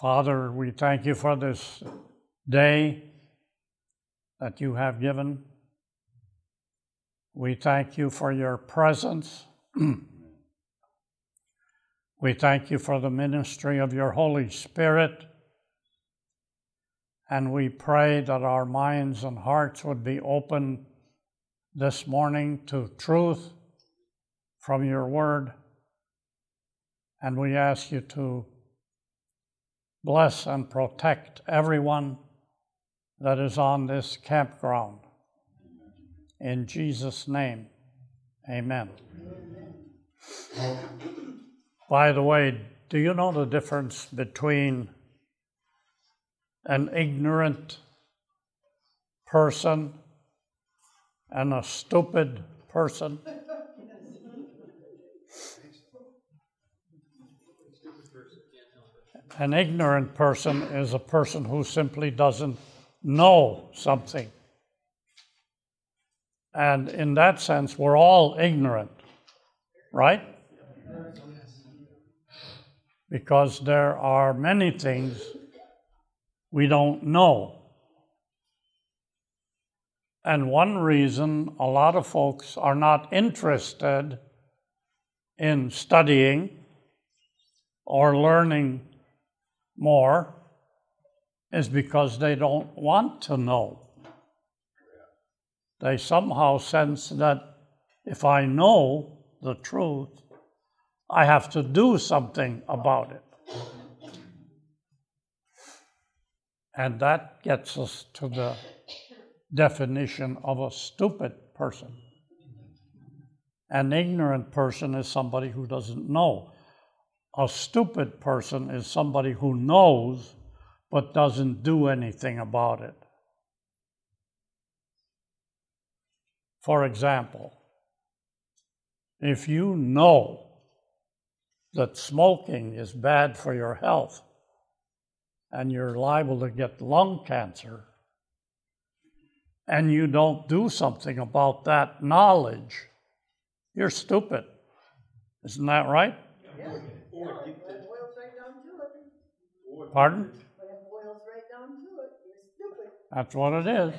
Father, we thank you for this day that you have given. We thank you for your presence. we thank you for the ministry of your Holy Spirit. And we pray that our minds and hearts would be open this morning to truth from your word. And we ask you to bless and protect everyone that is on this campground. In Jesus' name, amen. By the way, do you know the difference between an ignorant person and a stupid person? An ignorant person is a person who simply doesn't know something. And in that sense, we're all ignorant, right? Because there are many things we don't know. And one reason a lot of folks are not interested in studying or learning more is because they don't want to know. They somehow sense that if I know the truth, I have to do something about it. And that gets us to the definition of a stupid person. An ignorant person is somebody who doesn't know. A stupid person is somebody who knows but doesn't do anything about it. For example, if you know that smoking is bad for your health and you're liable to get lung cancer, and you don't do something about that knowledge, you're stupid. Isn't that right? Yeah. Yeah, that boils right down to it. Pardon? When it boils right down to it, you're stupid. That's what it is.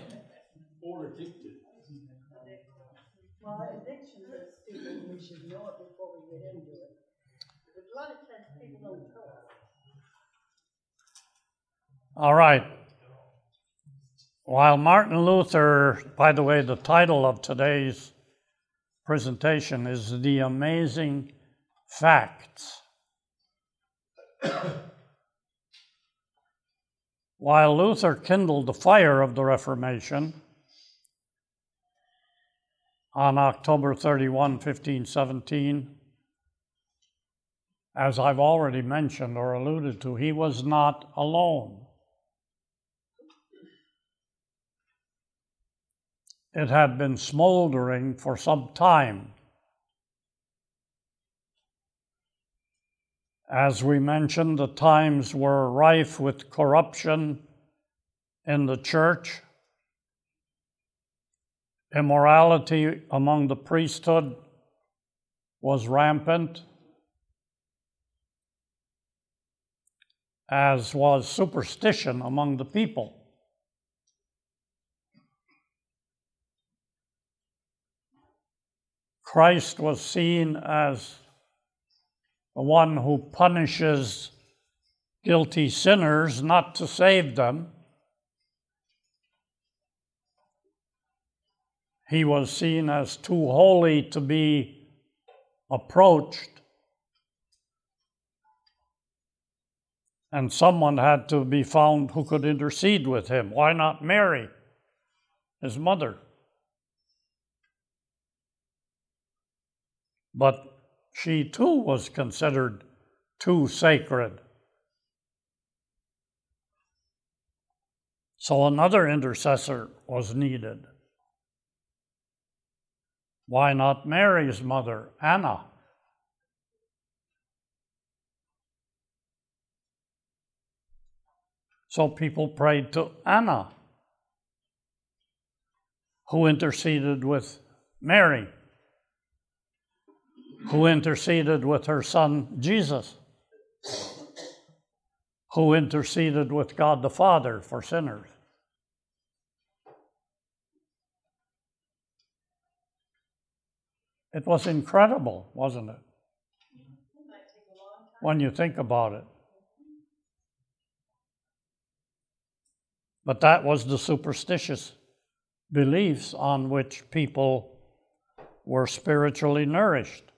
Or addicted. Well, addiction is stupid, we should know it before we get into it. But a lot of times people don't tell us. All right. While Martin Luther, by the way, the title of today's presentation is The Amazing Facts. While Luther kindled the fire of the Reformation on October 31, 1517, as I've already mentioned or alluded to, he was not alone. It had been smoldering for some time. As we mentioned, the times were rife with corruption in the church, immorality among the priesthood was rampant, as was superstition among the people. Christ was seen as the one who punishes guilty sinners not to save them. He was seen as too holy to be approached. And someone had to be found who could intercede with him. Why not Mary, his mother? But she too was considered too sacred. So another intercessor was needed. Why not Mary's mother, Anna? So people prayed to Anna, who interceded with Mary who interceded with her son Jesus, who interceded with God the Father for sinners. It was incredible, wasn't it? When you think about it. But that was the superstitious beliefs on which people were spiritually nourished.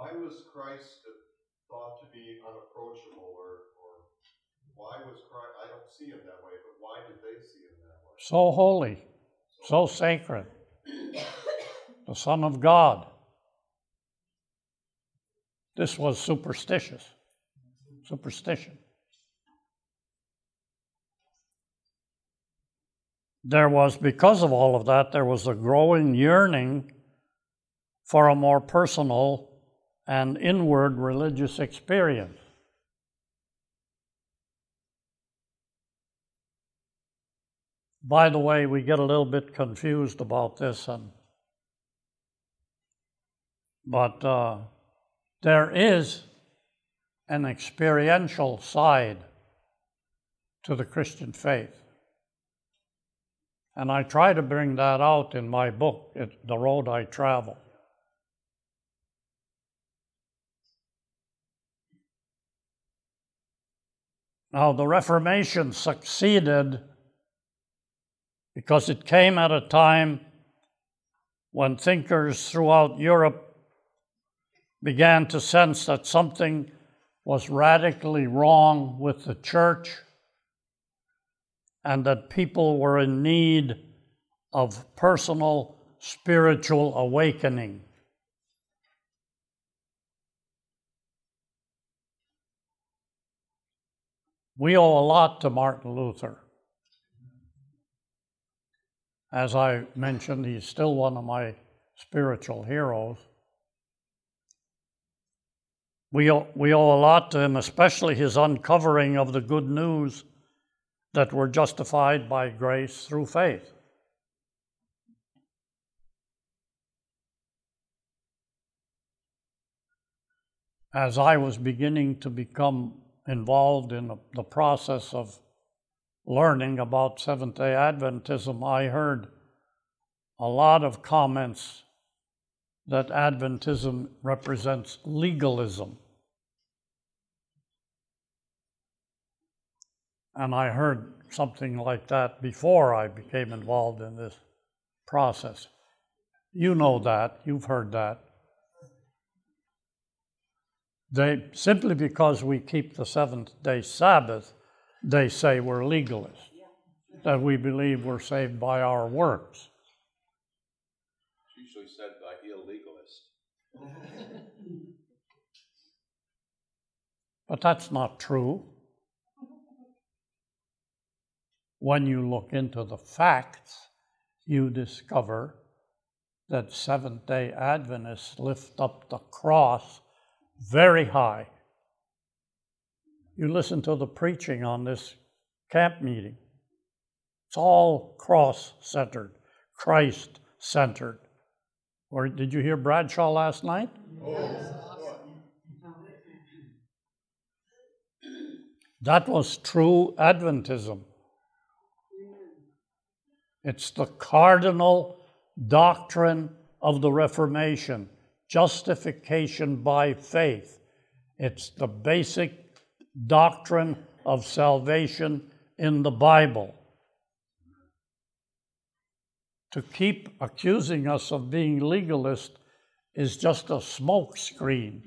Why was Christ thought to be unapproachable, or, or why was Christ? I don't see him that way, but why did they see him that way? So holy, so sacred, the Son of God. This was superstitious, superstition. there was, because of all of that, there was a growing yearning for a more personal and inward religious experience. By the way, we get a little bit confused about this, and but uh, there is an experiential side to the Christian faith. And I try to bring that out in my book, The Road I Travel. Now, the Reformation succeeded because it came at a time when thinkers throughout Europe began to sense that something was radically wrong with the church and that people were in need of personal spiritual awakening. We owe a lot to Martin Luther. As I mentioned, he's still one of my spiritual heroes. We owe, we owe a lot to him, especially his uncovering of the good news that we're justified by grace through faith. As I was beginning to become involved in the process of learning about Seventh day Adventism, I heard a lot of comments that Adventism represents legalism. And I heard something like that before I became involved in this process. You know that, you've heard that. They simply because we keep the seventh day Sabbath, they say we're legalists, that we believe we're saved by our works. It's usually said by illegalists. but that's not true when you look into the facts, you discover that Seventh day Adventists lift up the cross very high. You listen to the preaching on this camp meeting, it's all cross centered, Christ centered. Or did you hear Bradshaw last night? That was true Adventism. It's the cardinal doctrine of the Reformation justification by faith. It's the basic doctrine of salvation in the Bible. To keep accusing us of being legalist is just a smokescreen.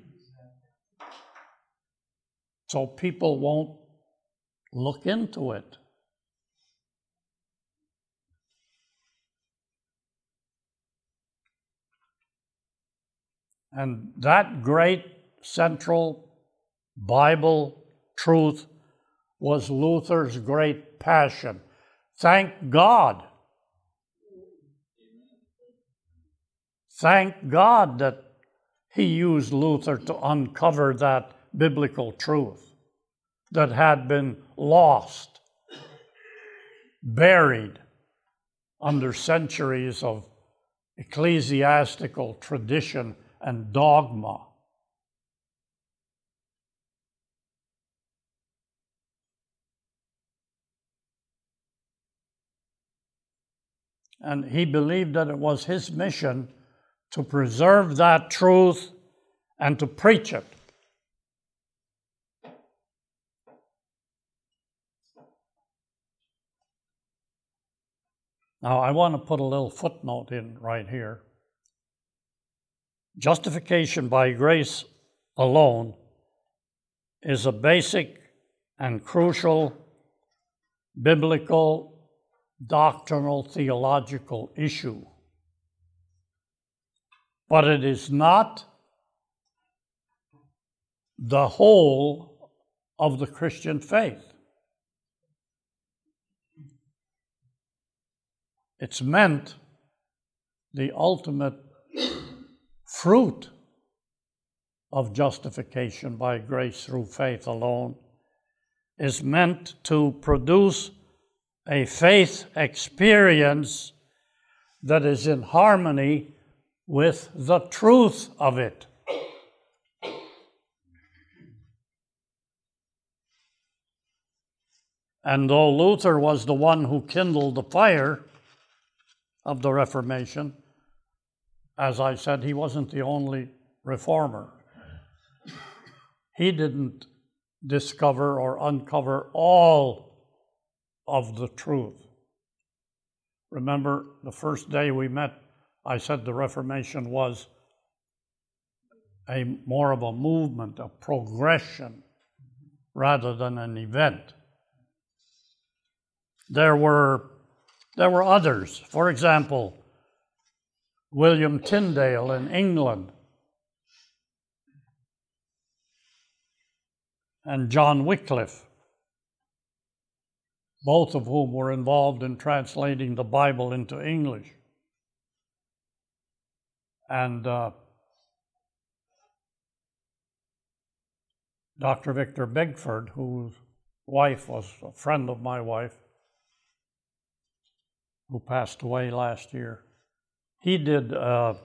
So people won't look into it. And that great central Bible truth was Luther's great passion. Thank God. Thank God that he used Luther to uncover that biblical truth that had been lost, buried under centuries of ecclesiastical tradition and dogma. And he believed that it was his mission to preserve that truth and to preach it. Now, I want to put a little footnote in right here. Justification by grace alone is a basic and crucial biblical, doctrinal, theological issue. But it is not the whole of the Christian faith. It's meant the ultimate fruit of justification by grace through faith alone is meant to produce a faith experience that is in harmony with the truth of it. And though Luther was the one who kindled the fire of the Reformation, as I said, he wasn't the only reformer. He didn't discover or uncover all of the truth. Remember the first day we met, I said the Reformation was a more of a movement, a progression, rather than an event. There were there were others. For example, William Tyndale in England and John Wycliffe, both of whom were involved in translating the Bible into English. And uh, Dr. Victor Bigford, whose wife was a friend of my wife, who passed away last year, he did uh,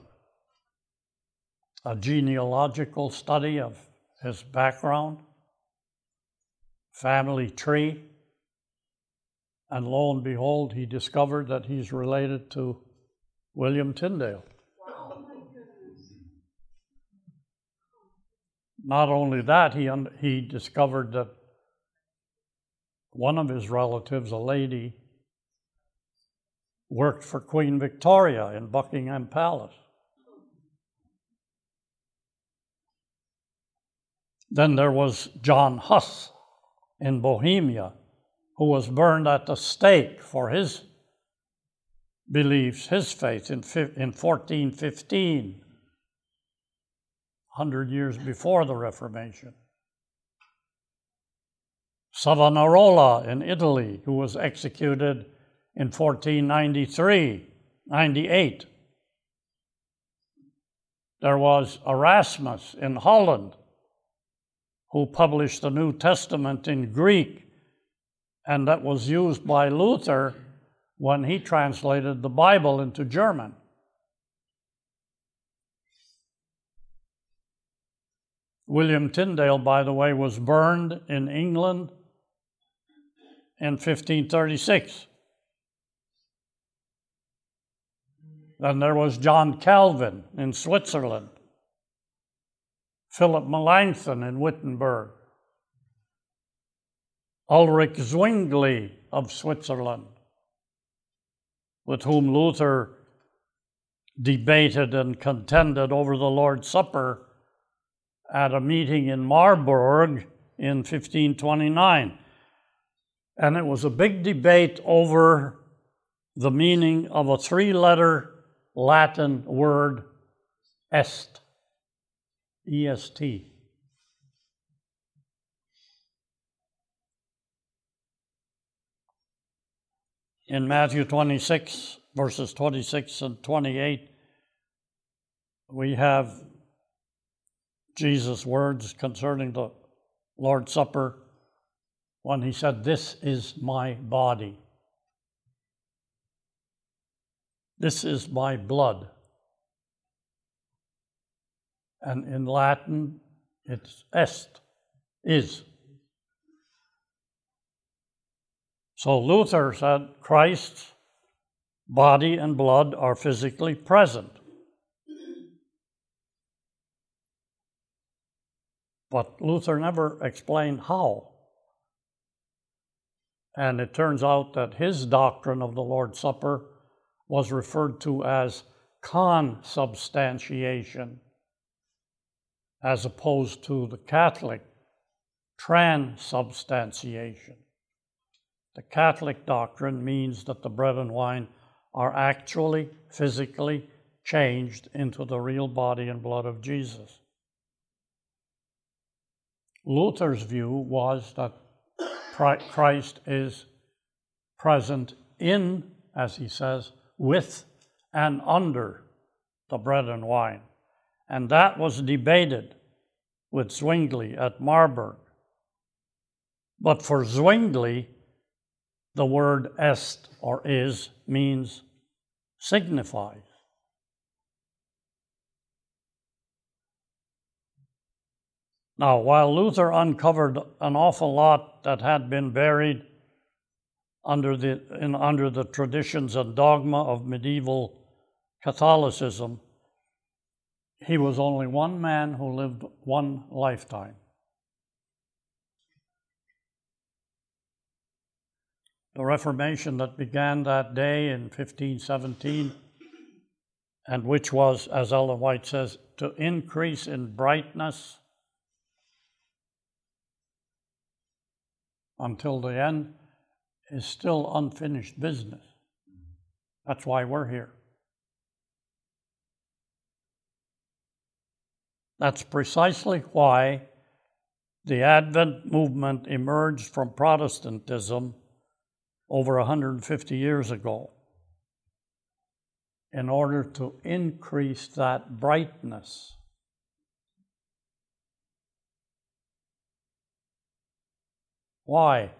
a genealogical study of his background family tree. And lo and behold, he discovered that he's related to William Tyndale. Not only that, he, un- he discovered that one of his relatives, a lady, worked for Queen Victoria in Buckingham Palace. Then there was John Huss in Bohemia who was burned at the stake for his beliefs, his faith in, in 1415, 100 years before the Reformation. Savonarola in Italy, who was executed in 1493, 98. There was Erasmus in Holland, who published the New Testament in Greek, and that was used by Luther when he translated the Bible into German. William Tyndale, by the way, was burned in England in 1536. Then there was John Calvin in Switzerland. Philip Melanchthon in Wittenberg, Ulrich Zwingli of Switzerland, with whom Luther debated and contended over the Lord's Supper at a meeting in Marburg in 1529. And it was a big debate over the meaning of a three letter Latin word, est. EST. In Matthew 26, verses 26 and 28, we have Jesus' words concerning the Lord's Supper when he said, This is my body. This is my blood and in Latin it's est, is. So Luther said Christ's body and blood are physically present. But Luther never explained how. And it turns out that his doctrine of the Lord's Supper was referred to as consubstantiation, as opposed to the Catholic transubstantiation. The Catholic doctrine means that the bread and wine are actually physically changed into the real body and blood of Jesus. Luther's view was that Christ is present in, as he says, with and under the bread and wine. And that was debated with Zwingli at Marburg. But for Zwingli, the word est or is means signifies. Now, while Luther uncovered an awful lot that had been buried under the, in, under the traditions and dogma of medieval Catholicism, he was only one man who lived one lifetime. The Reformation that began that day in 1517, and which was, as Ellen White says, to increase in brightness until the end, is still unfinished business. That's why we're here. That's precisely why the Advent movement emerged from Protestantism over 150 years ago in order to increase that brightness. Why?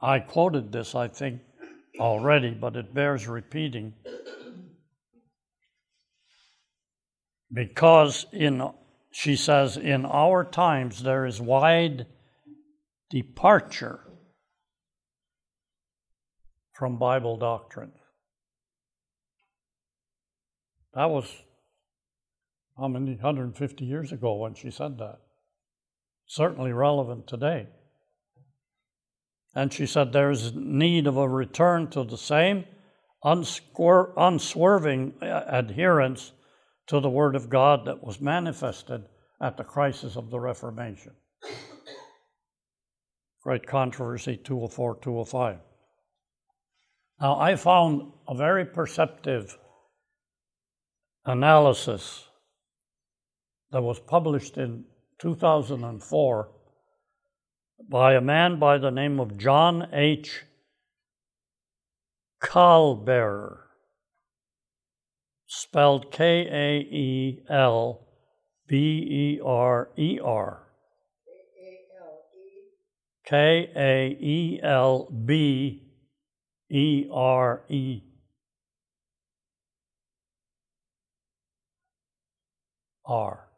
I quoted this, I think, already, but it bears repeating. Because in she says, in our times there is wide departure from Bible doctrine. That was how many 150 years ago when she said that. Certainly relevant today. And she said there's need of a return to the same unswerving uh, adherence to the Word of God that was manifested at the crisis of the Reformation. Great controversy 204 205. Now, I found a very perceptive analysis that was published in 2004 by a man by the name of John H. Kaelberer spelled K A E L B E R E R. K A E L B E R E. R.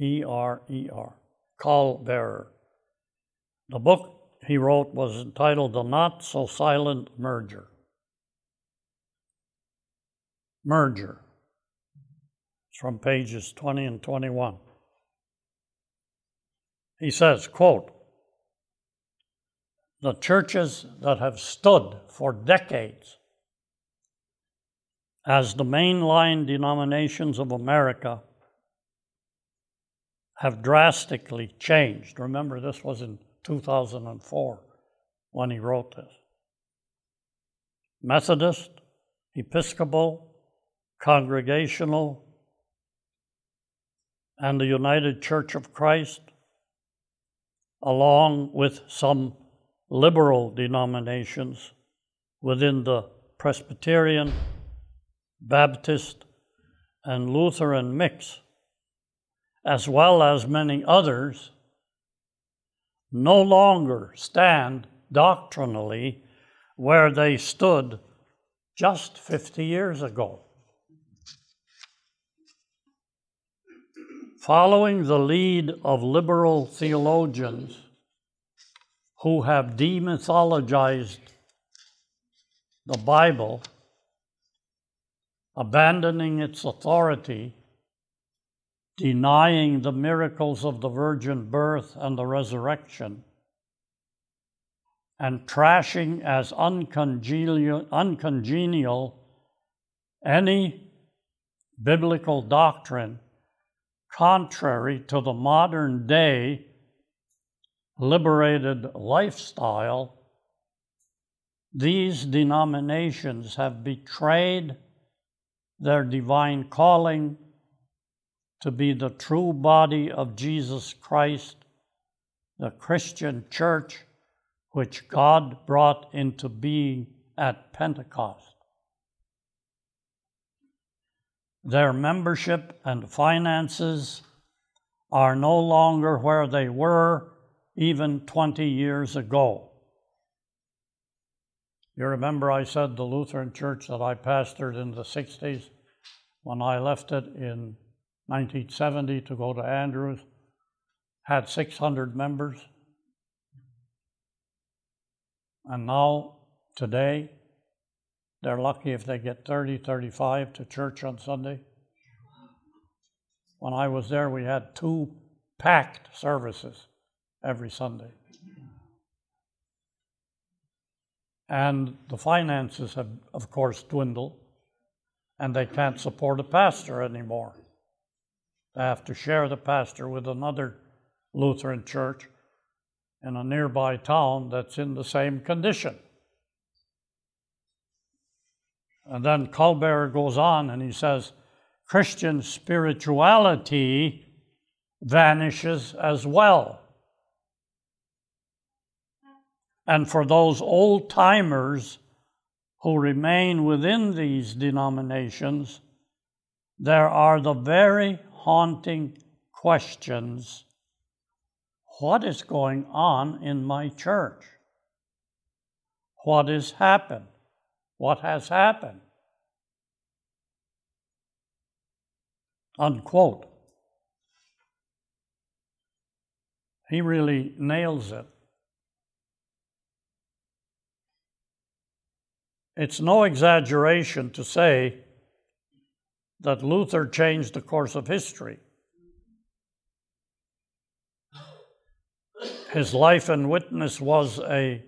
E R E R. Kaelberer. The book he wrote was entitled The Not So Silent Merger merger. It's from pages 20 and 21. He says, quote, the churches that have stood for decades as the mainline denominations of America have drastically changed. Remember, this was in 2004 when he wrote this. Methodist, Episcopal, Congregational, and the United Church of Christ, along with some liberal denominations within the Presbyterian, Baptist, and Lutheran mix, as well as many others, no longer stand doctrinally where they stood just 50 years ago. Following the lead of liberal theologians who have demythologized the Bible, abandoning its authority, denying the miracles of the virgin birth and the resurrection, and trashing as uncongenial, uncongenial any biblical doctrine contrary to the modern day liberated lifestyle, these denominations have betrayed their divine calling to be the true body of Jesus Christ, the Christian church, which God brought into being at Pentecost. Their membership and finances are no longer where they were even 20 years ago. You remember I said the Lutheran church that I pastored in the 60s when I left it in 1970 to go to Andrews had 600 members. And now, today, they're lucky if they get 30, 35 to church on Sunday. When I was there, we had two packed services every Sunday. And the finances have, of course, dwindled, and they can't support a pastor anymore. They have to share the pastor with another Lutheran church in a nearby town that's in the same condition. And then Kaelberer goes on and he says, Christian spirituality vanishes as well. And for those old timers who remain within these denominations, there are the very haunting questions What is going on in my church? What has happened? What has happened? Unquote. He really nails it. It's no exaggeration to say that Luther changed the course of history. His life and witness was a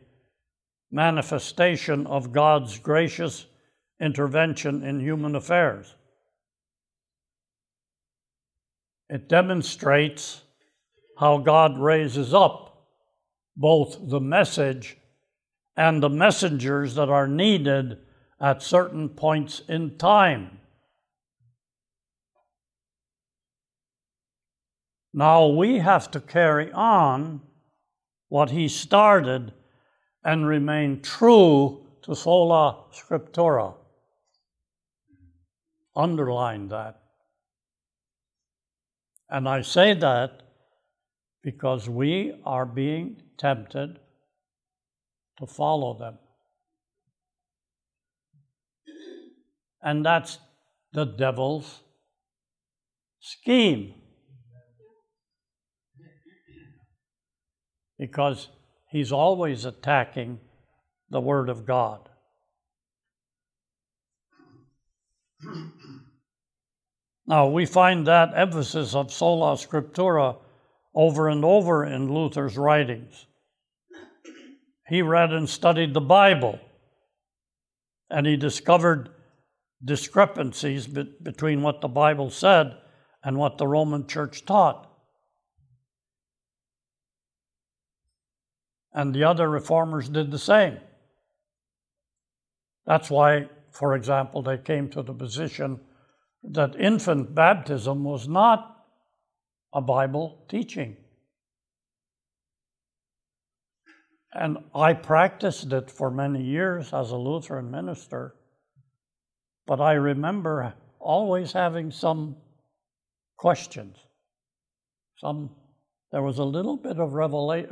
manifestation of God's gracious intervention in human affairs. It demonstrates how God raises up both the message and the messengers that are needed at certain points in time. Now we have to carry on what he started and remain true to sola scriptura. Underline that. And I say that because we are being tempted to follow them. And that's the devil's scheme. Because he's always attacking the Word of God. Now, we find that emphasis of sola scriptura over and over in Luther's writings. He read and studied the Bible, and he discovered discrepancies be- between what the Bible said and what the Roman Church taught. And the other reformers did the same. That's why, for example, they came to the position that infant baptism was not a Bible teaching. And I practiced it for many years as a Lutheran minister, but I remember always having some questions. Some there was a little bit of revela-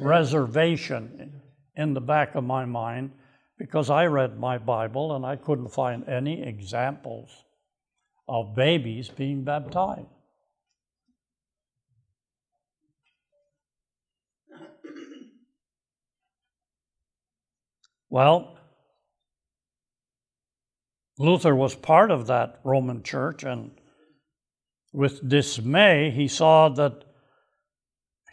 reservation in the back of my mind because I read my Bible and I couldn't find any examples of babies being baptized. Well, Luther was part of that Roman church, and with dismay, he saw that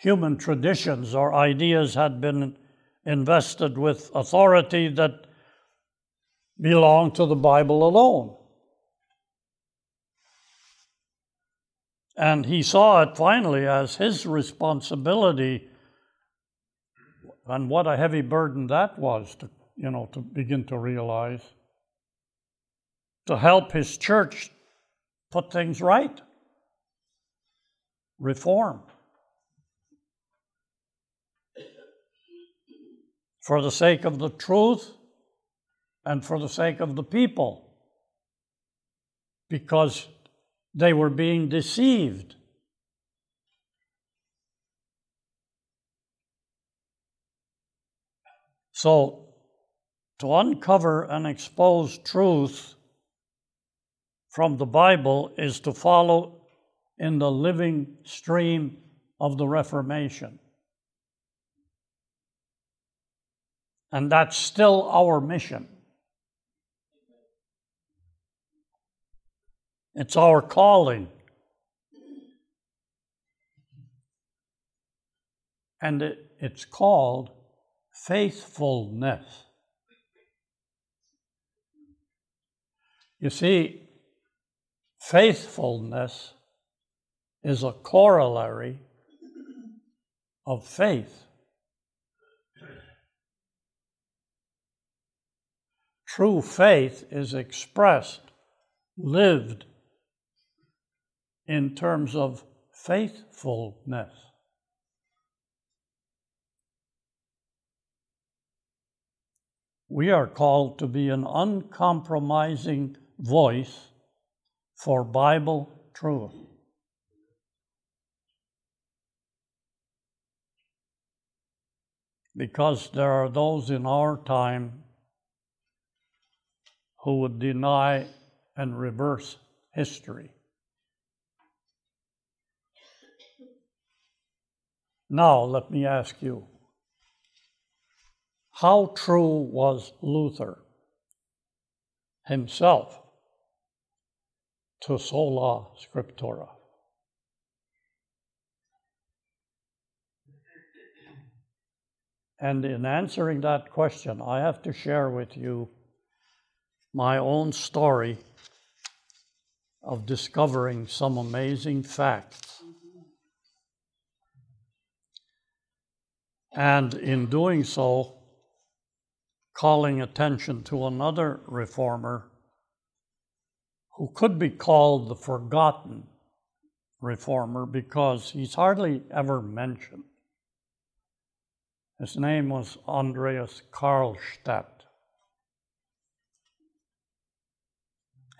human traditions or ideas had been invested with authority that belonged to the Bible alone. And he saw it finally as his responsibility, and what a heavy burden that was to, you know, to begin to realize, to help his church put things right, reform. For the sake of the truth and for the sake of the people, because they were being deceived. So, to uncover and expose truth from the Bible is to follow in the living stream of the Reformation. And that's still our mission. It's our calling. And it, it's called faithfulness. You see, faithfulness is a corollary of faith. True faith is expressed, lived in terms of faithfulness. We are called to be an uncompromising voice for Bible truth. Because there are those in our time who would deny and reverse history. Now, let me ask you how true was Luther himself to sola scriptura? And in answering that question, I have to share with you my own story of discovering some amazing facts. And in doing so, calling attention to another reformer who could be called the forgotten reformer because he's hardly ever mentioned. His name was Andreas Karlstadt.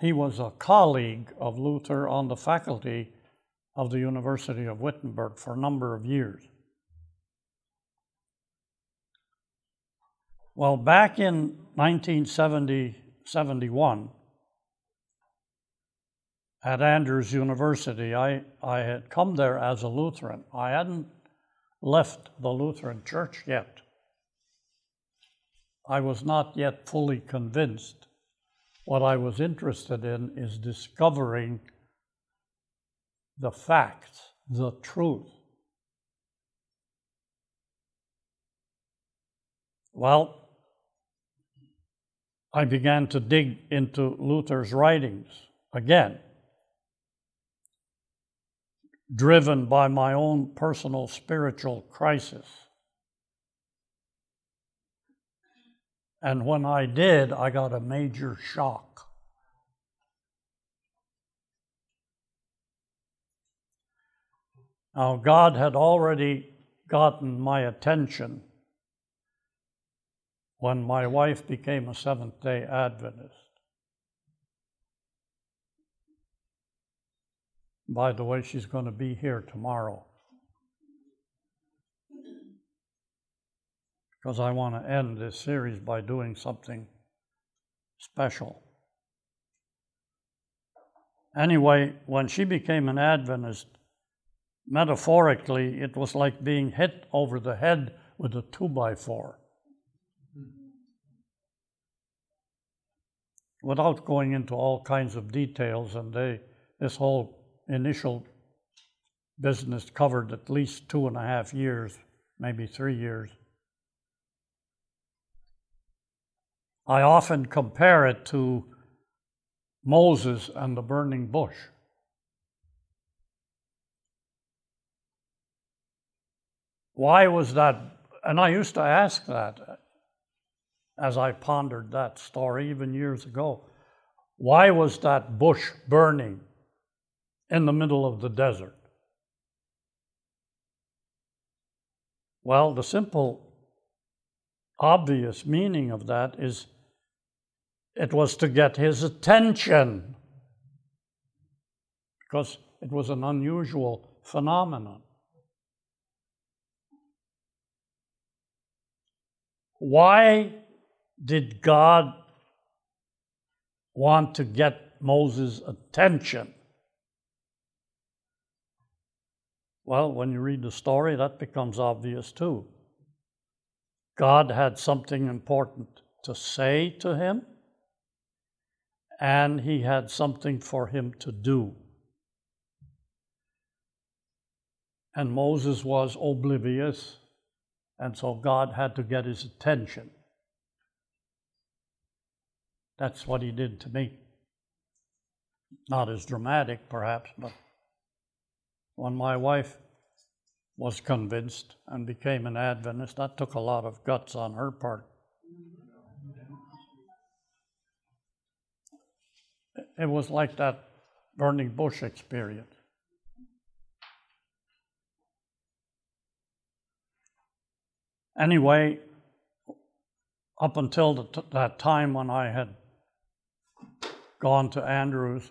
He was a colleague of Luther on the faculty of the University of Wittenberg for a number of years. Well, back in 1970 71, at Andrews University, I, I had come there as a Lutheran. I hadn't left the Lutheran Church yet. I was not yet fully convinced. What I was interested in is discovering the facts, the truth. Well, I began to dig into Luther's writings again, driven by my own personal spiritual crisis. And when I did, I got a major shock. Now, God had already gotten my attention when my wife became a Seventh day Adventist. By the way, she's going to be here tomorrow. Because I want to end this series by doing something special. Anyway, when she became an Adventist, metaphorically, it was like being hit over the head with a two by four. without going into all kinds of details, and they, this whole initial business covered at least two and a half years, maybe three years. I often compare it to Moses and the burning bush. Why was that? And I used to ask that as I pondered that story even years ago. Why was that bush burning in the middle of the desert? Well, the simple, obvious meaning of that is it was to get his attention because it was an unusual phenomenon. Why did God want to get Moses' attention? Well, when you read the story, that becomes obvious too. God had something important to say to him, and he had something for him to do. And Moses was oblivious, and so God had to get his attention. That's what he did to me. Not as dramatic, perhaps, but when my wife was convinced and became an Adventist, that took a lot of guts on her part. It was like that burning bush experience. Anyway, up until the, that time when I had gone to Andrews,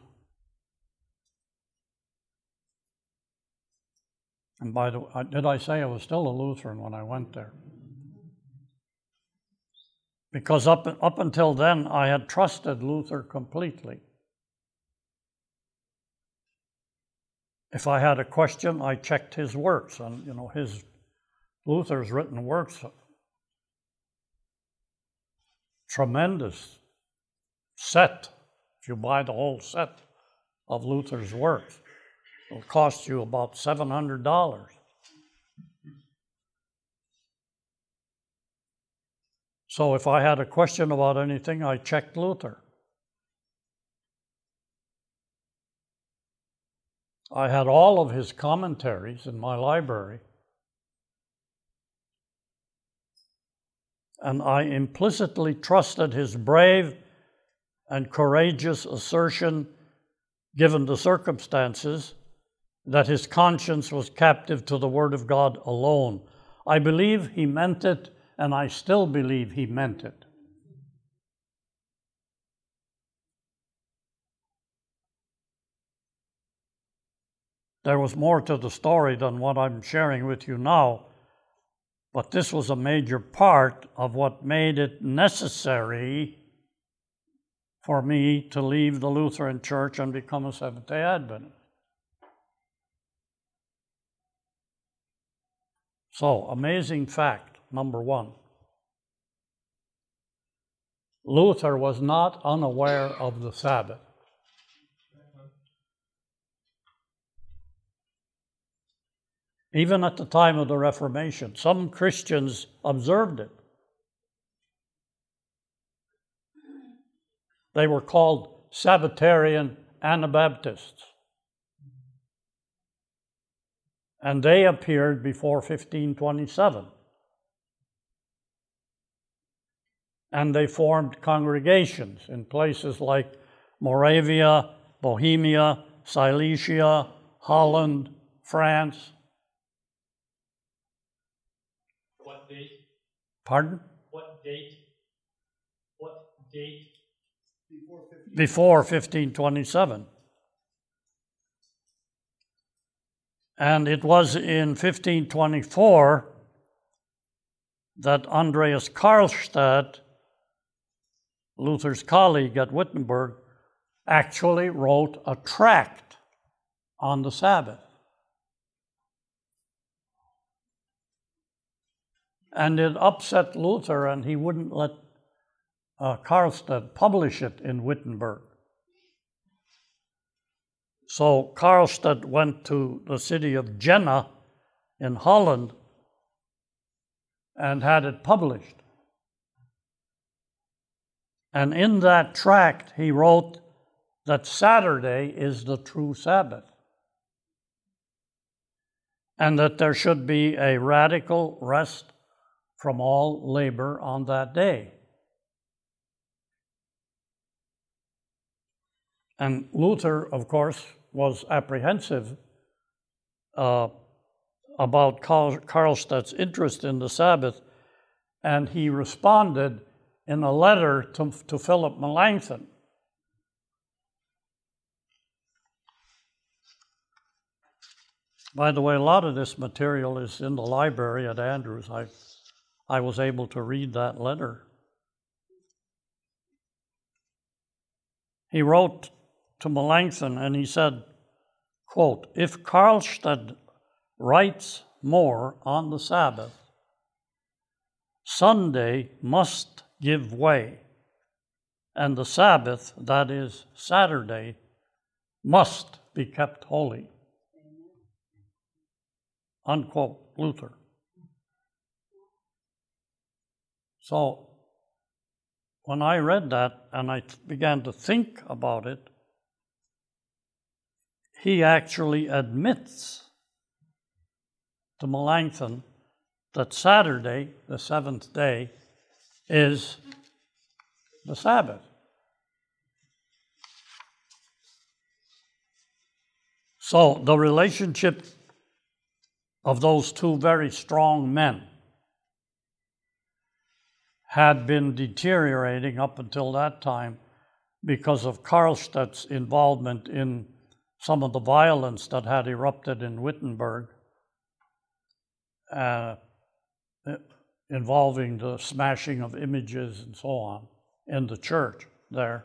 and by the way, did I say I was still a Lutheran when I went there? Because up, up until then, I had trusted Luther completely. If I had a question, I checked his works, and you know his Luther's written works tremendous set. If you buy the whole set of Luther's works, it'll cost you about $700. So if I had a question about anything, I checked Luther. I had all of his commentaries in my library. and I implicitly trusted his brave and courageous assertion, given the circumstances, that his conscience was captive to the Word of God alone. I believe he meant it, and I still believe he meant it. There was more to the story than what I'm sharing with you now but this was a major part of what made it necessary for me to leave the Lutheran Church and become a Seventh day Adventist. So, amazing fact number one Luther was not unaware of the Sabbath. Even at the time of the Reformation, some Christians observed it. They were called Sabbatarian Anabaptists. And they appeared before 1527. And they formed congregations in places like Moravia, Bohemia, Silesia, Holland, France. Pardon? What date? What date? Before 1527. And it was in 1524 that Andreas Karlstadt, Luther's colleague at Wittenberg, actually wrote a tract on the Sabbath. And it upset Luther, and he wouldn't let uh, Karlstadt publish it in Wittenberg. So Karlstadt went to the city of Jena in Holland and had it published. And in that tract, he wrote that Saturday is the true Sabbath and that there should be a radical rest from all labor on that day. And Luther, of course, was apprehensive uh, about Karl, Karlstadt's interest in the Sabbath, and he responded in a letter to, to Philip Melanchthon. By the way, a lot of this material is in the library at Andrews. I, I was able to read that letter. He wrote to Melanchthon and he said, quote, If Karlstadt writes more on the Sabbath, Sunday must give way, and the Sabbath, that is, Saturday, must be kept holy. Unquote, Luther. So, when I read that and I began to think about it, he actually admits to Melanchthon that Saturday, the seventh day, is the Sabbath. So the relationship of those two very strong men had been deteriorating up until that time because of Karlstadt's involvement in some of the violence that had erupted in Wittenberg, uh, involving the smashing of images and so on in the church there.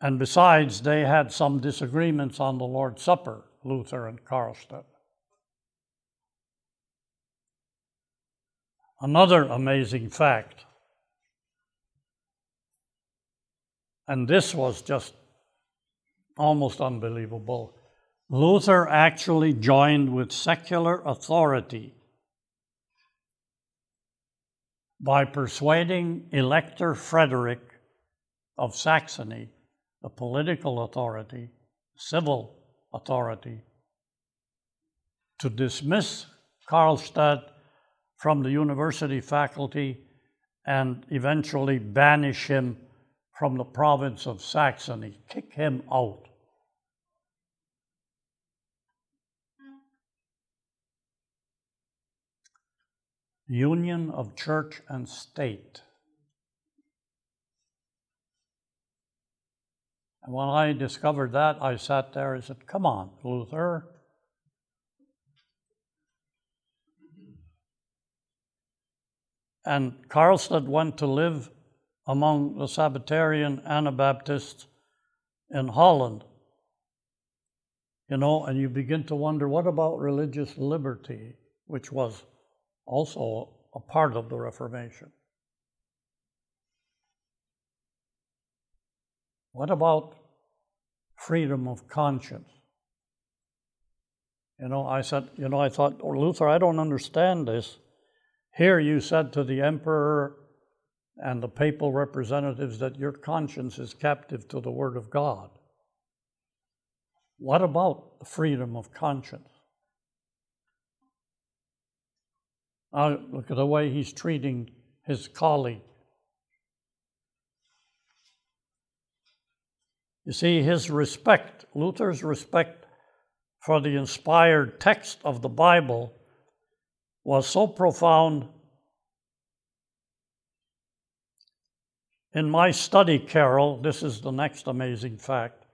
And besides, they had some disagreements on the Lord's Supper, Luther and Karlstadt. Another amazing fact, and this was just almost unbelievable. Luther actually joined with secular authority by persuading Elector Frederick of Saxony, the political authority, civil authority, to dismiss Karlstadt from the university faculty and eventually banish him from the province of Saxony, kick him out. Union of church and state. And when I discovered that, I sat there and said, Come on, Luther. And Karlstadt went to live among the Sabbatarian Anabaptists in Holland. You know, and you begin to wonder what about religious liberty, which was also a part of the Reformation? What about freedom of conscience? You know, I said, you know, I thought, oh, Luther, I don't understand this. Here you said to the emperor and the papal representatives that your conscience is captive to the Word of God. What about the freedom of conscience? Now, look at the way he's treating his colleague. You see, his respect, Luther's respect for the inspired text of the Bible was so profound In my study carrel, this is the next amazing fact.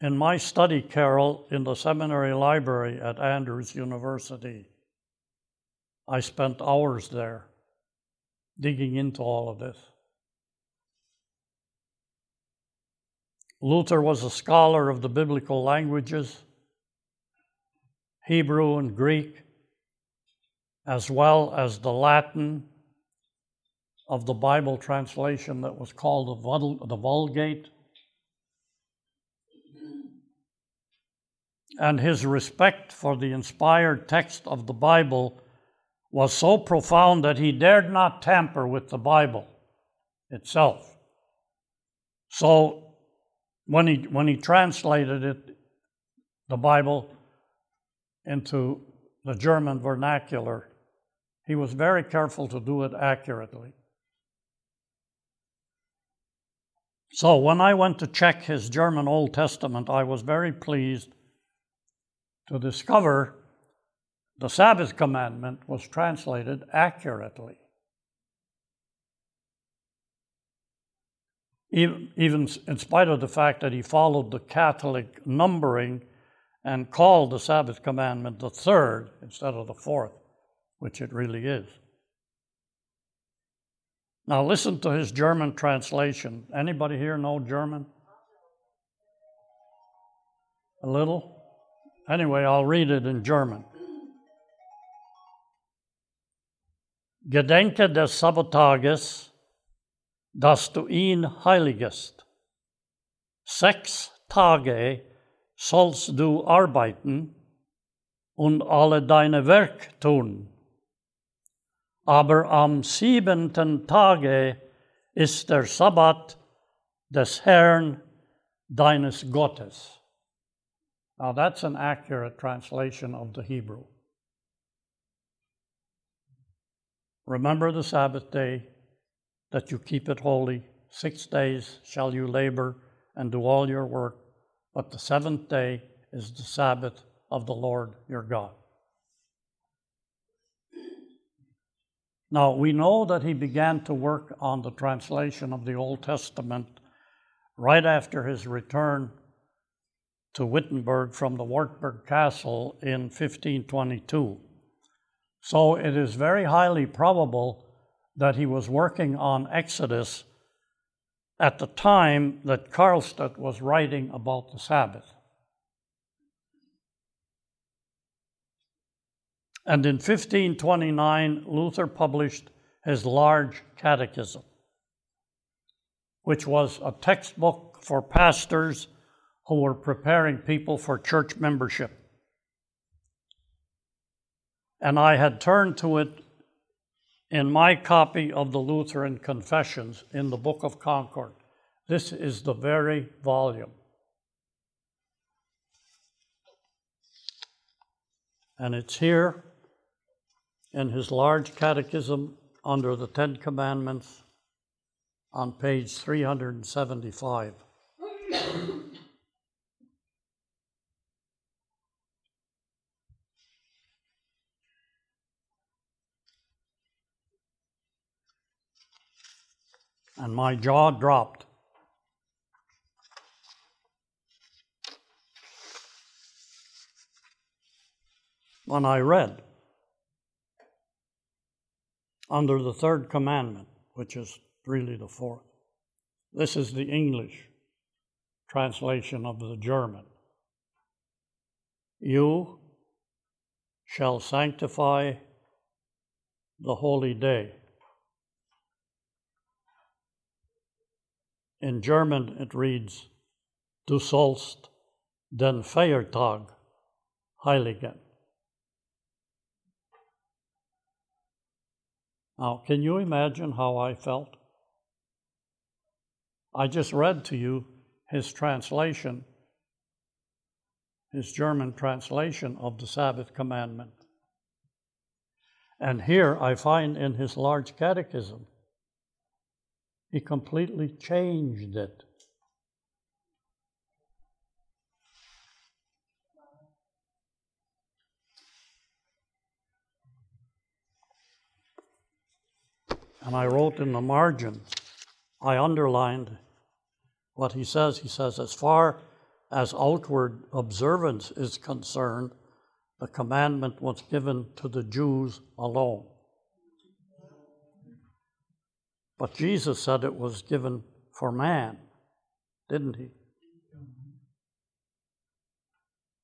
In my study carrel, in the seminary library at Andrews University, I spent hours there digging into all of this. Luther was a scholar of the biblical languages, Hebrew and Greek, as well as the Latin of the Bible translation that was called the, Vulgate. And his respect for the inspired text of the Bible was so profound that he dared not tamper with the Bible itself. So when he, when he translated it, the Bible, into the German vernacular, he was very careful to do it accurately. So when I went to check his German Old Testament, I was very pleased to discover the Sabbath commandment was translated accurately. Even, in spite of the fact that he followed the Catholic numbering and called the Sabbath commandment the third instead of the fourth, which it really is. Now listen to his German translation. Anybody here know German? A little? Anyway, I'll read it in German. Gedenke des Sabbattages, dass du ihn heiligest. Sechs Tage sollst du arbeiten und alle deine Werk tun. Aber am siebenten Tage ist der Sabbat des Herrn deines Gottes. Now that's an accurate translation of the Hebrew. Remember the Sabbath day, that you keep it holy. Six days shall you labor and do all your work, but the seventh day is the Sabbath of the Lord your God. Now, we know that he began to work on the translation of the Old Testament right after his return to Wittenberg from the Wartburg Castle in 1522. So it is very highly probable that he was working on Exodus at the time that Karlstadt was writing about the Sabbath. And in 1529, Luther published his large catechism, which was a textbook for pastors who were preparing people for church membership. And I had turned to it in my copy of the Lutheran Confessions in the Book of Concord. This is the very volume. And it's here in his large catechism under the Ten Commandments on page 375. And my jaw dropped. When I read under the third commandment, which is really the fourth, this is the English translation of the German. You shall sanctify the holy day. In German, it reads, Du sollst den Feiertag heiligen. Now, can you imagine how I felt? I just read to you his translation, his German translation of the Sabbath commandment. And here I find in his large catechism he completely changed it. And I wrote in the margin, I underlined what he says. He says, as far as outward observance is concerned, the commandment was given to the Jews alone. But Jesus said it was given for man, didn't he?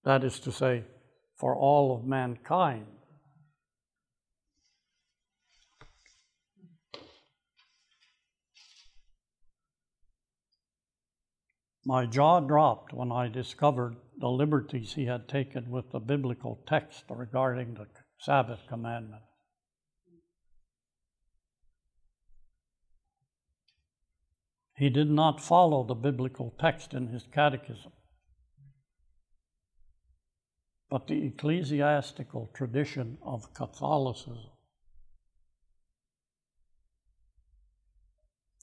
That is to say, for all of mankind. My jaw dropped when I discovered the liberties he had taken with the biblical text regarding the Sabbath commandment. He did not follow the biblical text in his catechism, but the ecclesiastical tradition of Catholicism.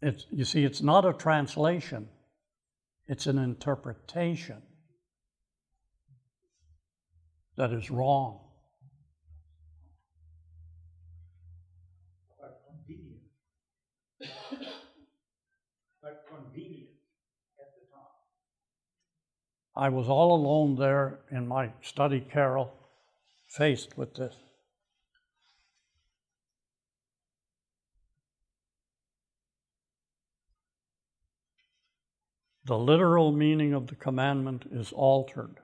It's, you see, it's not a translation, it's an interpretation that is wrong. I was all alone there in my study carrel, faced with this. The literal meaning of the commandment is altered.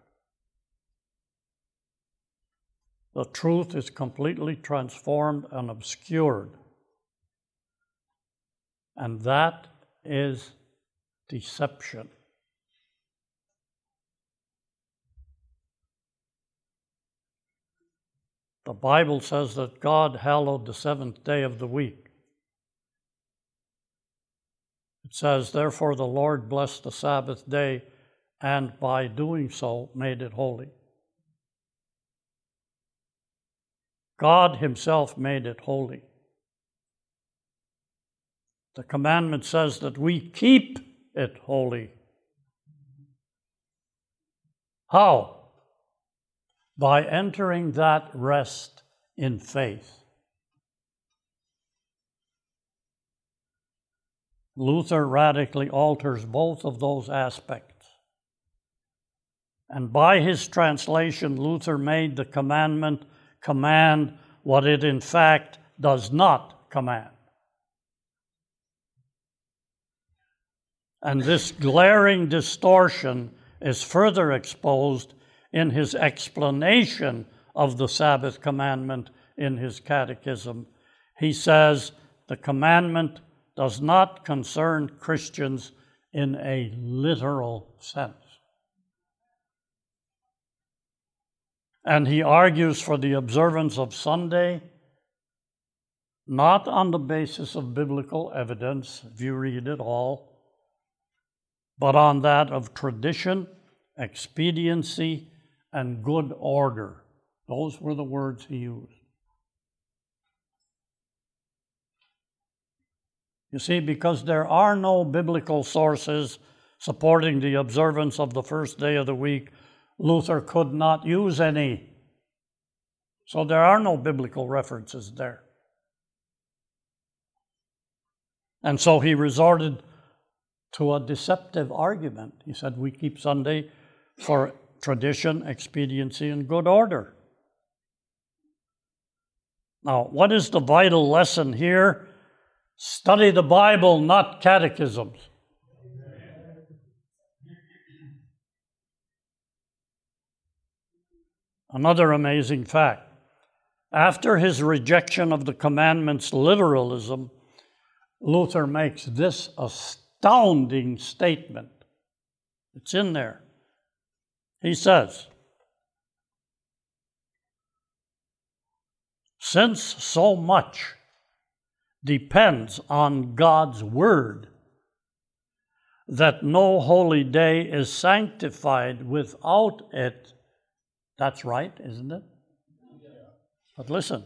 The truth is completely transformed and obscured. And that is deception. The Bible says that God hallowed the seventh day of the week. It says, Therefore the Lord blessed the Sabbath day, and by doing so made it holy. God Himself made it holy. The commandment says that we keep it holy. How? By entering that rest in faith. Luther radically alters both of those aspects. And by his translation, Luther made the commandment command what it in fact does not command. And this glaring distortion is further exposed in his explanation of the Sabbath commandment in his catechism. He says the commandment does not concern Christians in a literal sense. And he argues for the observance of Sunday, not on the basis of biblical evidence, if you read it all, but on that of tradition, expediency, and good order. Those were the words he used. You see, because there are no biblical sources supporting the observance of the first day of the week, Luther could not use any. So there are no biblical references there. And so he resorted to a deceptive argument. He said, We keep Sunday for tradition, expediency, and good order. Now, what is the vital lesson here? Study the Bible, not catechisms. Another amazing fact. After his rejection of the commandments' literalism, Luther makes this astounding statement. It's in there. He says, Since so much depends on God's Word, that no holy day is sanctified without it. That's right, isn't it? But listen,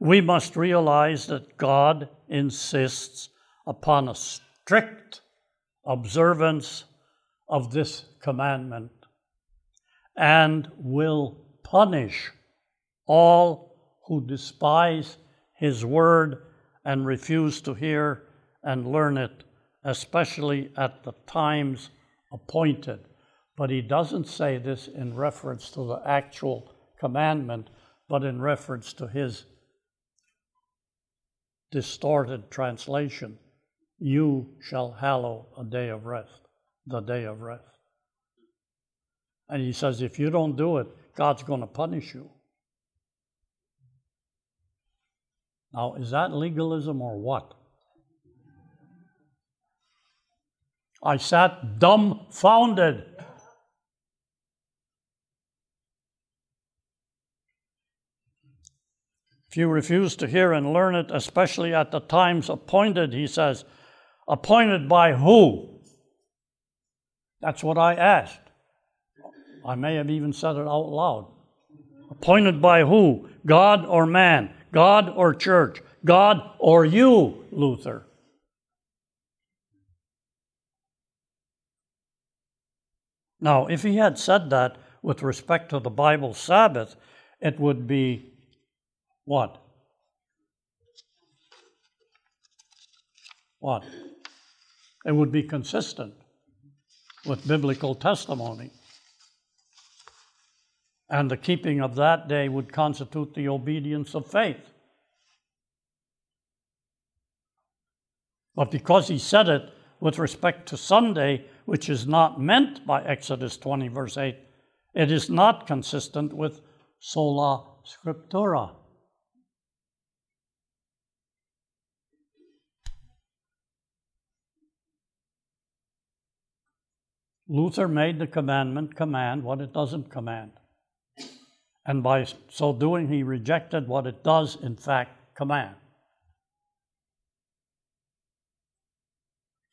we must realize that God insists upon a strict observance of this commandment and will punish all who despise his word and refuse to hear and learn it, especially at the times appointed. But he doesn't say this in reference to the actual commandment, but in reference to his distorted translation You shall hallow a day of rest, the day of rest. And he says, if you don't do it, God's going to punish you. Now, is that legalism or what? I sat dumbfounded. If you refuse to hear and learn it, especially at the times appointed, he says, appointed by who? That's what I asked. I may have even said it out loud. Appointed by who? God or man? God or church? God or you, Luther? Now, if he had said that with respect to the Bible Sabbath, it would be what? What? It would be consistent with biblical testimony. And the keeping of that day would constitute the obedience of faith. But because he said it with respect to Sunday, which is not meant by Exodus 20, verse 8, it is not consistent with sola scriptura. Luther made the commandment command what it doesn't command. And by so doing, he rejected what it does, in fact, command.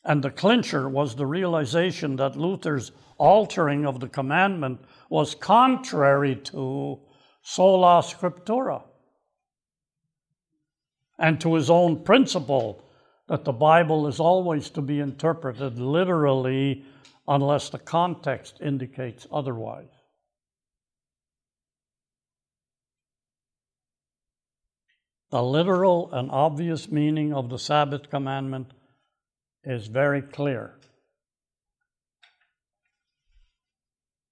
And the clincher was the realization that Luther's altering of the commandment was contrary to sola scriptura and to his own principle that the Bible is always to be interpreted literally unless the context indicates otherwise. The literal and obvious meaning of the Sabbath commandment is very clear.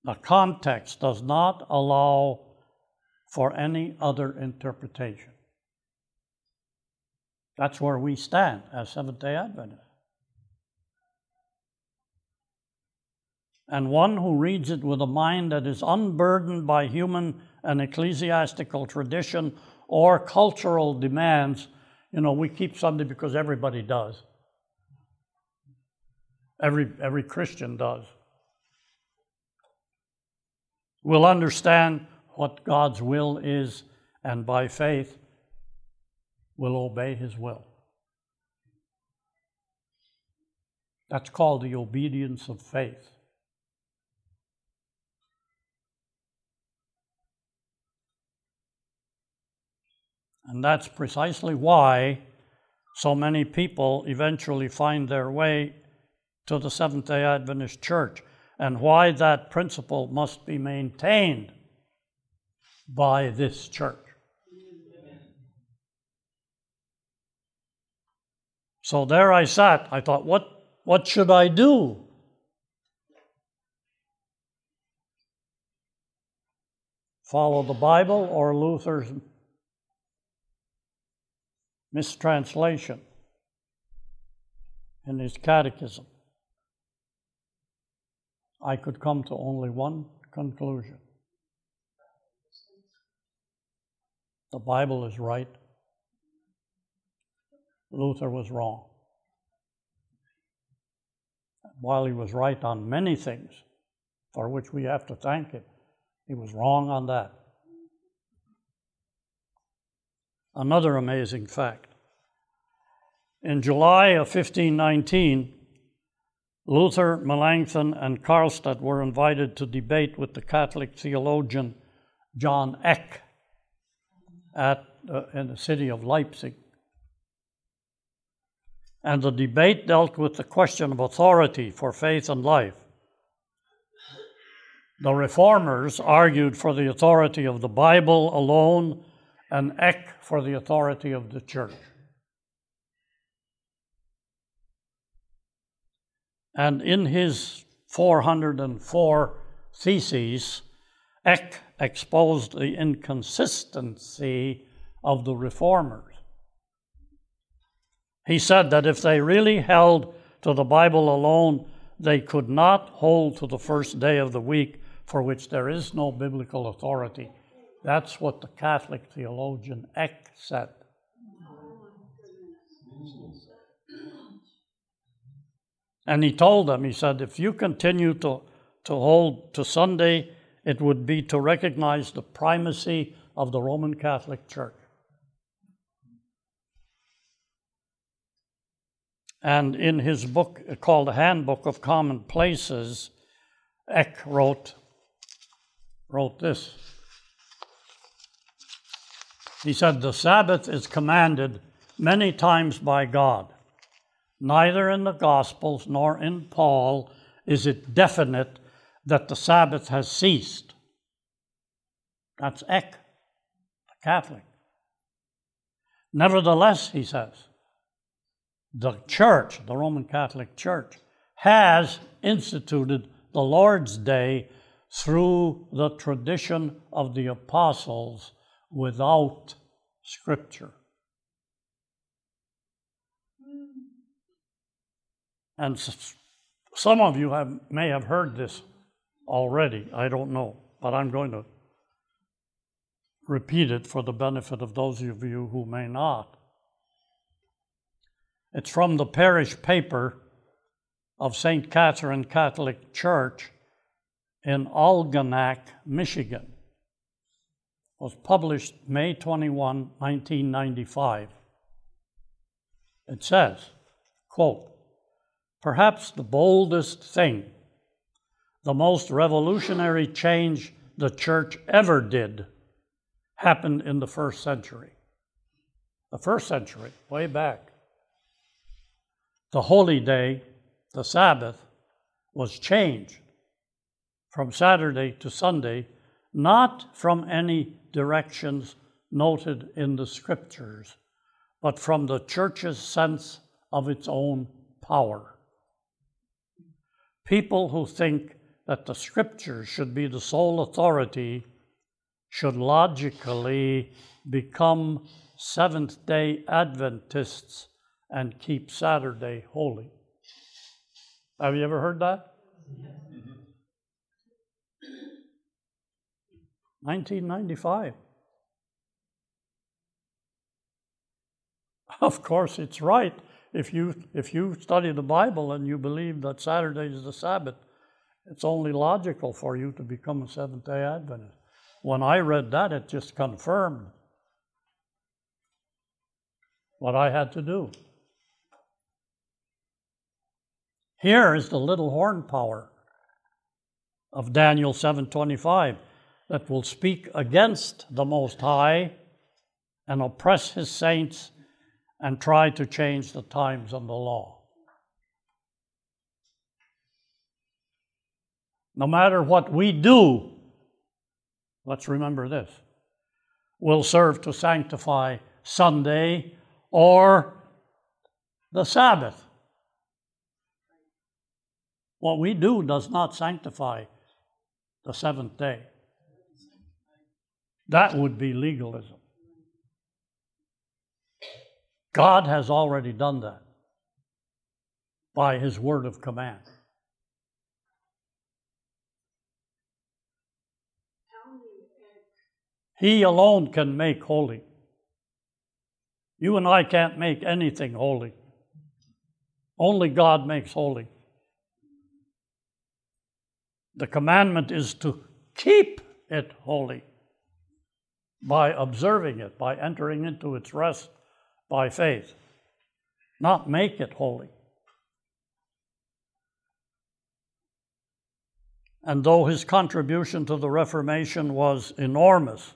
The context does not allow for any other interpretation. That's where we stand as Seventh day Adventists. And one who reads it with a mind that is unburdened by human and ecclesiastical tradition or cultural demands, you know, we keep Sunday because everybody does. Every, every Christian does. Will understand what God's will is and by faith will obey his will. That's called the obedience of faith. And that's precisely why so many people eventually find their way to the Seventh day Adventist Church, and why that principle must be maintained by this church. So there I sat. I thought, what, what should I do? Follow the Bible or Luther's mistranslation in his catechism, I could come to only one conclusion. The Bible is right. Luther was wrong. While he was right on many things, for which we have to thank him, he was wrong on that. Another amazing fact. In July of 1519, Luther, Melanchthon, and Karlstadt were invited to debate with the Catholic theologian John Eck at, uh, in the city of Leipzig. And the debate dealt with the question of authority for faith and life. The reformers argued for the authority of the Bible alone and Eck for the authority of the church. And in his 404 theses, Eck exposed the inconsistency of the reformers. He said that if they really held to the Bible alone, they could not hold to the first day of the week for which there is no biblical authority. That's what the Catholic theologian Eck said. And he told them, he said, if you continue to, to hold to Sunday, it would be to recognize the primacy of the Roman Catholic Church. And in his book called Handbook of Common Places, Eck wrote, wrote this. He said, The Sabbath is commanded many times by God. Neither in the Gospels nor in Paul is it definite that the Sabbath has ceased. That's Eck, the Catholic. Nevertheless, he says, the church, the Roman Catholic Church, has instituted the Lord's Day through the tradition of the apostles without Scripture. And some of you have, may have heard this already, I don't know, but I'm going to repeat it for the benefit of those of you who may not. It's from the parish paper of St. Catherine Catholic Church in Algonac, Michigan. Was published May 21, 1995. It says, quote, Perhaps the boldest thing, the most revolutionary change the church ever did happened in the first century. The first century, way back the holy day, the Sabbath, was changed from Saturday to Sunday, not from any directions noted in the scriptures, but from the church's sense of its own power. People who think that the scriptures should be the sole authority should logically become Seventh day Adventists and keep Saturday holy. Have you ever heard that? 1995. Of course, it's right. If you, if you study the Bible and you believe that Saturday is the Sabbath, it's only logical for you to become a Seventh day Adventist. When I read that, it just confirmed what I had to do. Here is the little horn power of Daniel 7:25 that will speak against the most high and oppress his saints and try to change the times and the law. No matter what we do, let's remember this, will serve to sanctify Sunday or the Sabbath. What we do does not sanctify the seventh day. That would be legalism. God has already done that by his word of command. He alone can make holy. You and I can't make anything holy. Only God makes holy. The commandment is to keep it holy by observing it, by entering into its rest by faith, not make it holy. And though his contribution to the Reformation was enormous,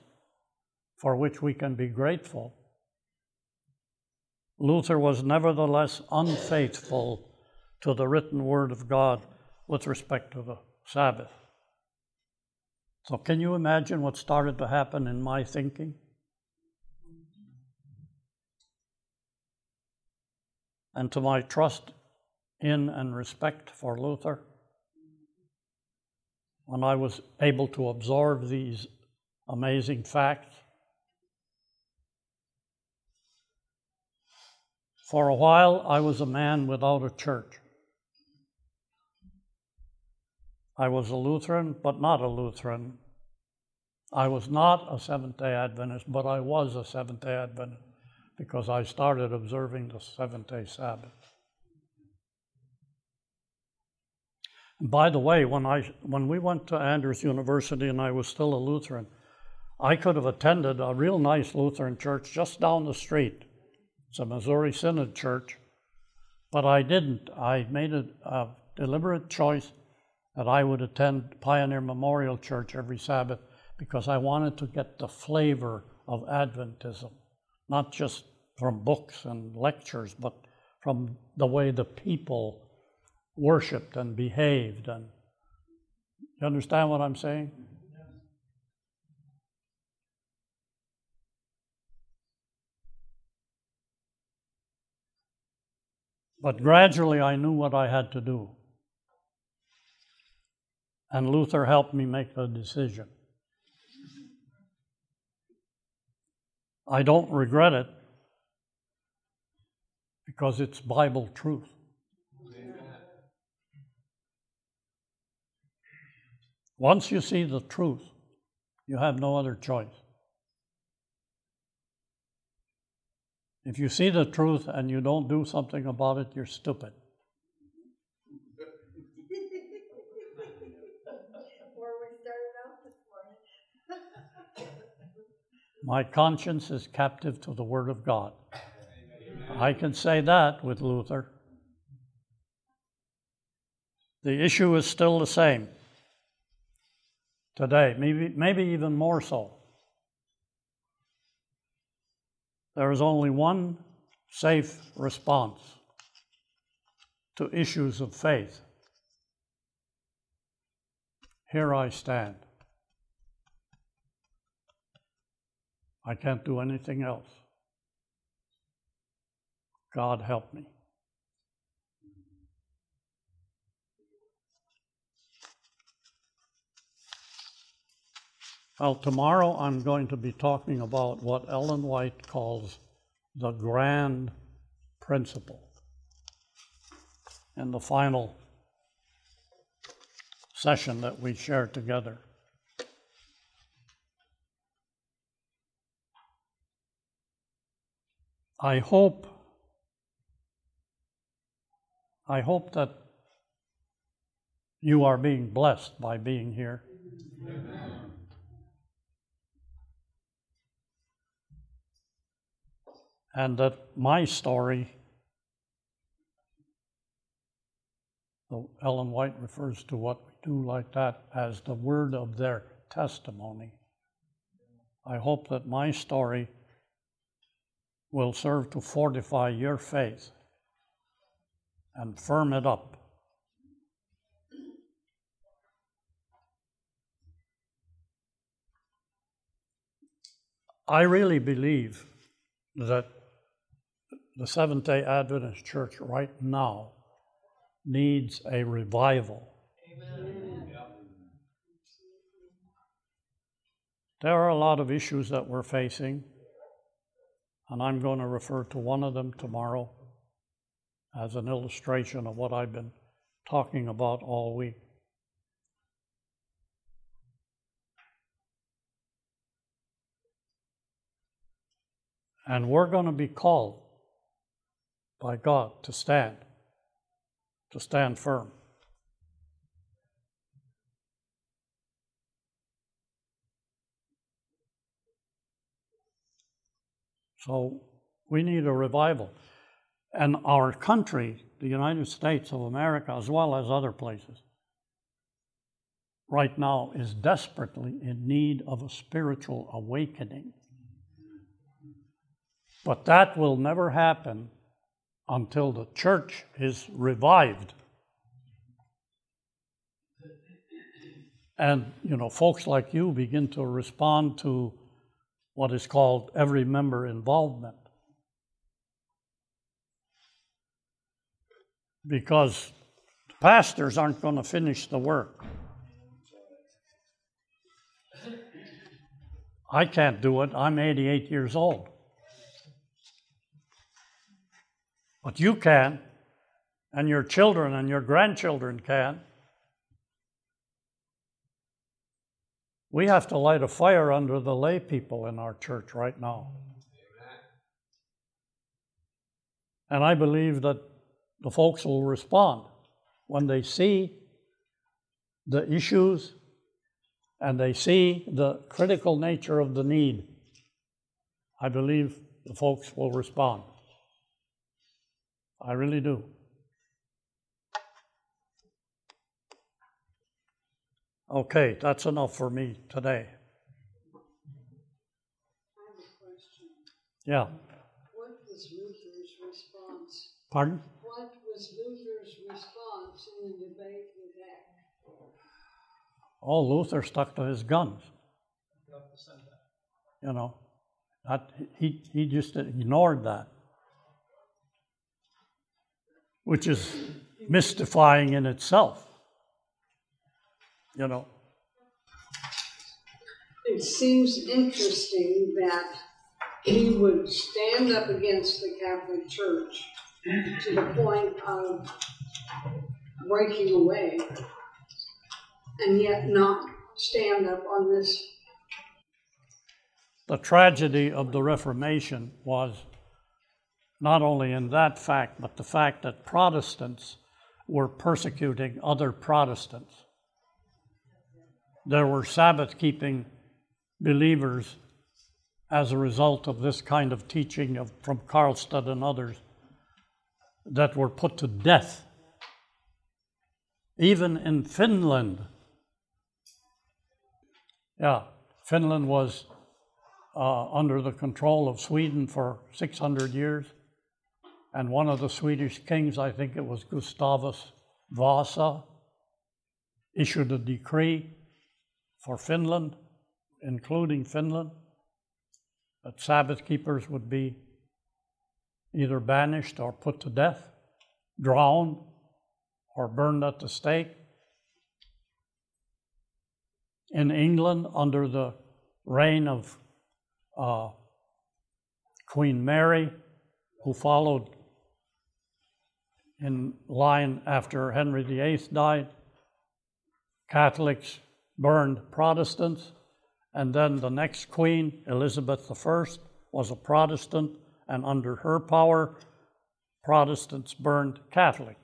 for which we can be grateful, Luther was nevertheless unfaithful to the written word of God with respect to the Sabbath. So, can you imagine what started to happen in my thinking? And to my trust in and respect for Luther, when I was able to absorb these amazing facts. For a while, I was a man without a church. I was a Lutheran, but not a Lutheran. I was not a Seventh day Adventist, but I was a Seventh day Adventist because I started observing the seventh day Sabbath. By the way, when I when we went to Andrews University and I was still a Lutheran, I could have attended a real nice Lutheran church just down the street. It's a Missouri Synod church, but I didn't. I made a, a deliberate choice that I would attend Pioneer Memorial Church every Sabbath because I wanted to get the flavor of Adventism, not just from books and lectures, but from the way the people worshiped and behaved. And you understand what I'm saying? But gradually I knew what I had to do. And Luther helped me make the decision. I don't regret it because it's Bible truth. Once you see the truth, you have no other choice. If you see the truth and you don't do something about it, you're stupid. Where we started out this morning. My conscience is captive to the Word of God. I can say that with Luther. The issue is still the same today, maybe, maybe even more so. There is only one safe response to issues of faith. Here I stand. I can't do anything else. God help me. Well, tomorrow I'm going to be talking about what Ellen White calls the grand principle. In the final session that we share together. I hope I hope that you are being blessed by being here. And that my story, though Ellen White refers to what we do like that as the word of their testimony. I hope that my story will serve to fortify your faith and firm it up. I really believe that the Seventh day Adventist Church right now needs a revival. There are a lot of issues that we're facing, and I'm going to refer to one of them tomorrow as an illustration of what I've been talking about all week. And we're going to be called by God to stand, to stand firm. So we need a revival. And our country, the United States of America, as well as other places, right now is desperately in need of a spiritual awakening. But that will never happen until the church is revived. And, you know, folks like you begin to respond to what is called every member involvement. Because pastors aren't going to finish the work. I can't do it. I'm 88 years old. But you can, and your children and your grandchildren can. We have to light a fire under the lay people in our church right now. And I believe that the folks will respond when they see the issues and they see the critical nature of the need, I believe the folks will respond. I really do. Okay, that's enough for me today. I have a question. Yeah, What was Luther's response? pardon? What was Luther's response in the debate with Eck? Oh, Luther stuck to his guns. You know, that, he, he just ignored that, which is mystifying in itself. You know, It seems interesting that he would stand up against the Catholic Church to the point of breaking away and yet not stand up on this. the tragedy of the Reformation was not only in that fact, but the fact that Protestants were persecuting other Protestants. There were Sabbath keeping believers as a result of this kind of teaching of, from Karlstadt and others that were put to death. Even in Finland. Yeah, Finland was uh, under the control of Sweden for 600 years. And one of the Swedish kings, I think it was Gustavus Vasa, issued a decree for Finland, including Finland, that Sabbath keepers would be either banished or put to death, drowned, or burned at the stake. In England, under the reign of uh, Queen Mary, who followed in line after Henry VIII died. Catholics burned Protestants, and then the next queen, Elizabeth I, was a Protestant, and under her power, Protestants burned Catholics.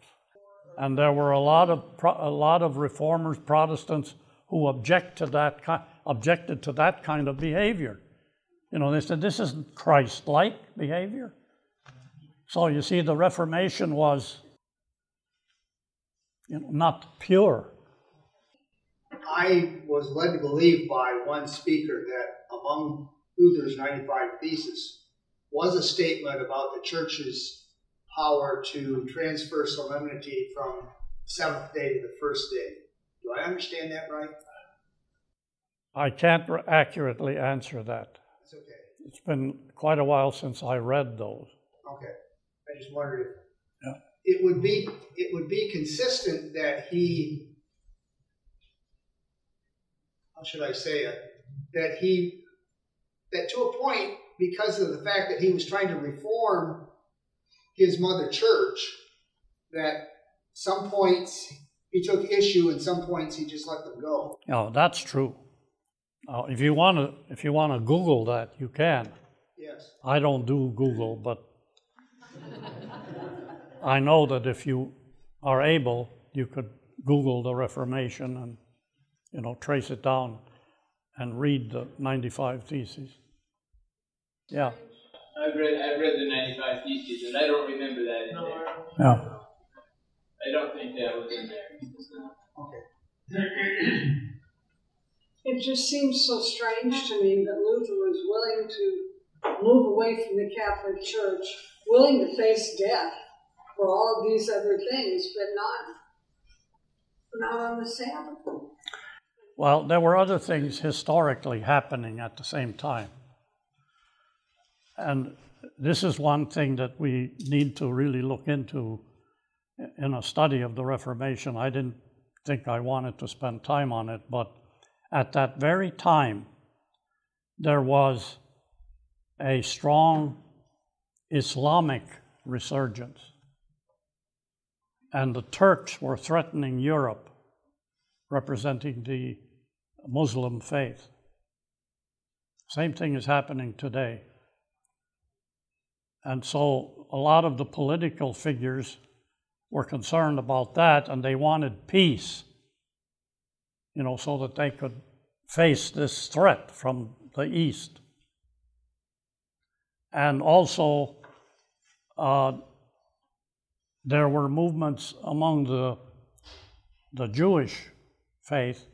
And there were a lot of a lot of reformers, Protestants, who object to that objected to that kind of behavior. You know, they said this isn't Christ-like behavior. So you see, the Reformation was you know, not pure. I was led to believe by one speaker that among Luther's 95 Theses was a statement about the church's power to transfer solemnity from seventh day to the first day. Do I understand that right? I can't accurately answer that. That's okay. It's been quite a while since I read those. Okay. I just wondered if Yeah. it would be it would be consistent that he should I say it? That he that to a point, because of the fact that he was trying to reform his mother church, that some points he took issue and some points he just let them go. Yeah, that's true. Uh, if you want to, if you want to Google that, you can. Yes. I don't do Google, but I know that if you are able, you could Google the Reformation and you know trace it down and read the 95 Theses. Yeah, I've read I've read the 95 Theses, and I don't remember that in there. yeah. I don't think that was in there. Okay. It just seems so strange to me that Luther was willing to move away from the Catholic Church, willing to face death for all of these other things, but not not on the Sabbath. Well, there were other things historically happening at the same time. And this is one thing that we need to really look into in a study of the Reformation. I didn't think I wanted to spend time on it, but at that very time, there was a strong Islamic resurgence. And the Turks were threatening Europe, representing the Muslim faith. Same thing is happening today. And so a lot of the political figures were concerned about that and they wanted peace. you know, so that they could face this threat from the east. And also, uh, there were movements among the, the Jewish faith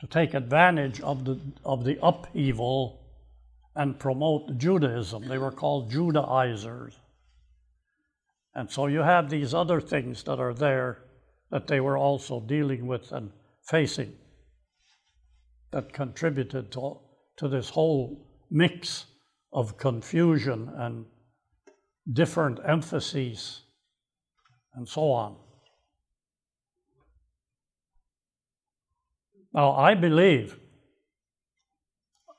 to take advantage of the, of the upheaval and promote Judaism. They were called Judaizers. And so you have these other things that are there that they were also dealing with and facing that contributed to, to this whole mix of confusion and different emphases and so on. Now, I believe,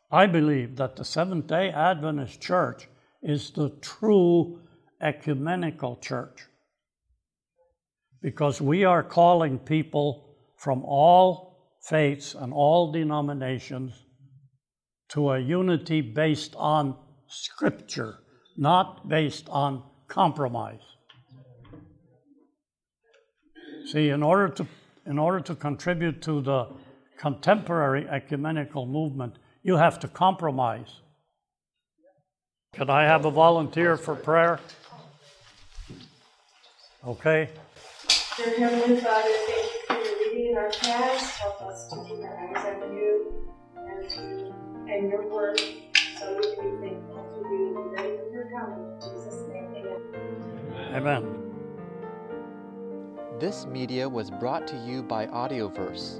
I believe that the Seventh day Adventist Church is the true ecumenical church because we are calling people from all faiths and all denominations to a unity based on Scripture, not based on compromise. See, in order to, in order to contribute to the contemporary ecumenical movement, you have to compromise. Could I have a volunteer for prayer? Okay. Dear Heavenly Father, thank you for your reading in our text. Help us to keep our eyes on you and to and your word so we can be thankful to you and ready for your coming. In Jesus' name, amen. Amen. This media was brought to you by Audioverse,